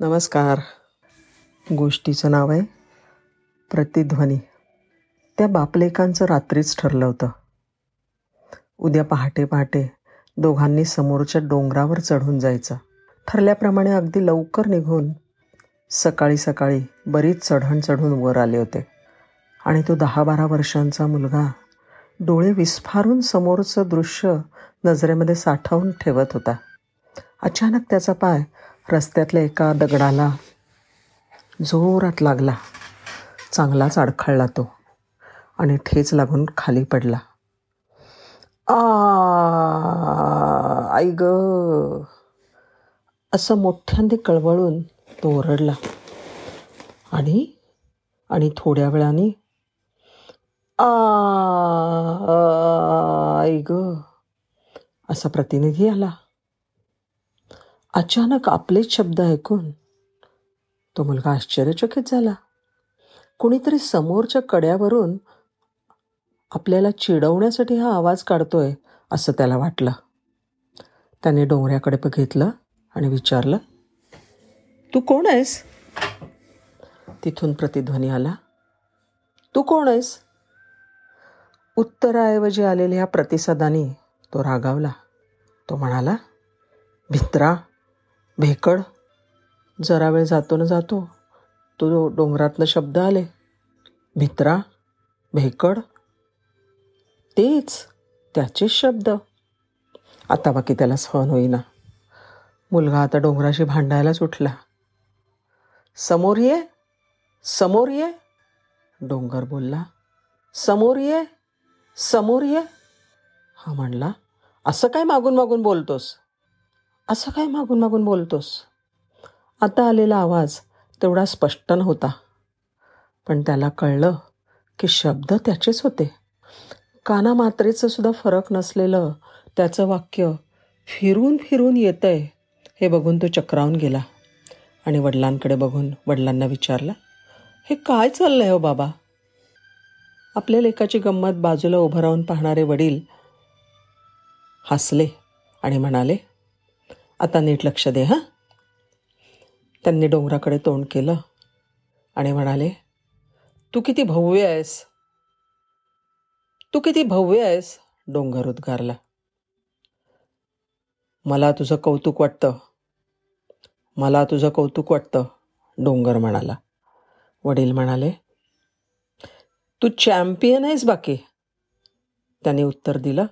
नमस्कार. गोष्टीचं नाव आहे प्रतिध्वनी. त्या बापलेकांचं रात्रीच ठरलं होतं. उद्या पहाटे पहाटे दोघांनी समोरच्या डोंगरावर चढून जायचं. ठरल्याप्रमाणे अगदी लवकर निघून सकाळी सकाळी बरीच चढण चढून वर आले होते. आणि तो दहा बारा वर्षांचा मुलगा डोळे विस्फारून समोरचं दृश्य नजरेमध्ये साठवून ठेवत होता. अचानक त्याचा पाय रस्त्यातल्या एका दगडाला जोरात लागला. चांगलाच अडखळला तो आणि ठेच लागून खाली पडला. आ आई ग. असं मोठ्यांदे कळवळून तो ओरडला. आणि आणि थोड्या वेळाने आ आई ग. असा प्रतिनिधी आला. अचानक आपलेच शब्द ऐकून तो मुलगा आश्चर्यचकित झाला. कोणीतरी समोरच्या कड्यावरून आपल्याला चिडवण्यासाठी हा आवाज काढतोय असं त्याला वाटलं. त्याने डोंगऱ्याकडे बघितलं आणि विचारलं तू कोण आहेस? तिथून प्रतिध्वनी आला तू कोण आहेस? उत्तराऐवजी आलेल्या प्रतिसादाने तो रागावला. तो म्हणाला भित्रा भेकड. जरा वेळ जातो ना जातो. तो डोंगरातनं शब्द आले. भित्रा भेकड. तेच त्याचेच शब्द. आता बाकी त्याला सहन होईना. मुलगा आता डोंगराशी भांडायला सुटला समोर ये समोर ये. डोंगर बोलला. समोर ये समोर ये. हा म्हणला असं काय मागून मागून बोलतोस? असं काय मागून मागून बोलतोस? आता आलेला आवाज तेवढा स्पष्ट नव्हता. पण त्याला कळलं की शब्द त्याचेच होते. काना मात्रेचं सुद्धा फरक नसलेलं त्याचं वाक्य फिरून फिरून येतंय हे बघून तो चक्रावून गेला. आणि वडिलांकडे बघून वडिलांना विचारलं हे काय चाललं आहे हो बाबा? आपल्या लेखाची गंमत बाजूला उभं राहून पाहणारे वडील हसले आणि म्हणाले आता नीट लक्ष दे हां? त्यांनी डोंगराकडे तोंड केलं आणि म्हणाले तू किती भव्य आहेस. तू किती भव्य आहेस डोंगर उद्गारला. मला तुझं कौतुक वाटतं. मला तुझं कौतुक वाटतं डोंगर म्हणाला. वडील म्हणाले तू चॅम्पियन आहेस बाकी. त्याने उत्तर दिलं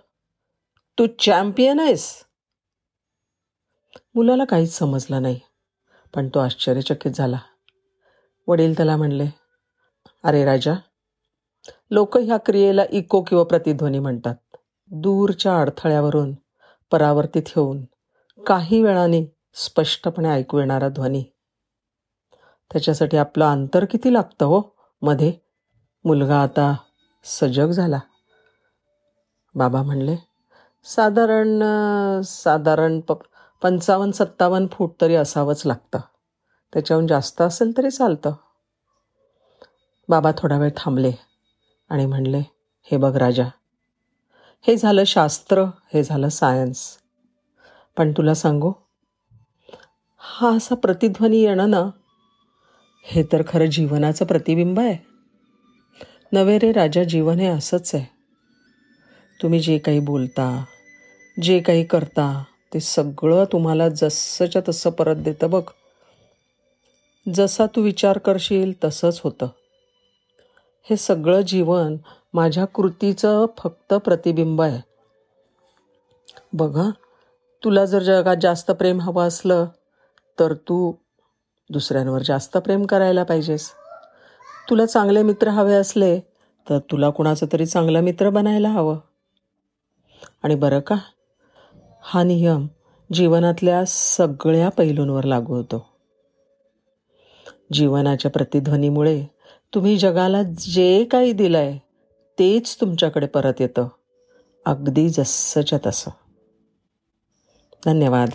तू चॅम्पियन आहेस. मुलाला काहीच समजलं नाही. पण तो आश्चर्यचकित झाला. वडील त्याला म्हणले अरे राजा लोक ह्या क्रियेला इको किंवा प्रतिध्वनी म्हणतात. दूरच्या अडथळ्यावरून परावर्तित होऊन काही वेळाने स्पष्टपणे ऐकू येणारा ध्वनी. त्याच्यासाठी आपलं अंतर किती लागतं हो? मध्ये मुलगा आता सजग झाला. बाबा म्हणले साधारण साधारण प पंचावन्न सत्तावन्न फूट तरी असावंच लागतं. त्याच्याहून जास्त असेल तरी चालतं. बाबा थोडा वेळ थांबले आणि म्हणले हे बघ राजा हे झालं शास्त्र हे झालं सायन्स. पण तुला सांगू हा असा प्रतिध्वनी येणं ना हे तर खरं जीवनाचं प्रतिबिंब आहे. नवे रे राजा जीवन हे असंच आहे. तुम्ही जे काही बोलता जे काही करता ते सगळं तुम्हाला जसंच्या तसं परत देतं बघ. जसा तू विचार करशील तसंच होतं. हे सगळं जीवन माझ्या कृतीचं फक्त प्रतिबिंब आहे. बघा तुला जर जगात जास्त प्रेम हवं असलं तर तू दुसऱ्यांवर जास्त प्रेम करायला पाहिजेस. तुला चांगले मित्र हवे असले तर तुला कुणाचं तरी चांगलं मित्र बनायला हवं. आणि बरं का हा नियम जीवनातल्या सगळ्या पैलूंवर लागू होतो. जीवनाच्या प्रतिध्वनीमुळे तुम्ही जगाला जे काही दिलंय तेच तुमच्याकडे परत येतं. अगदी जसंच्या तसं. धन्यवाद.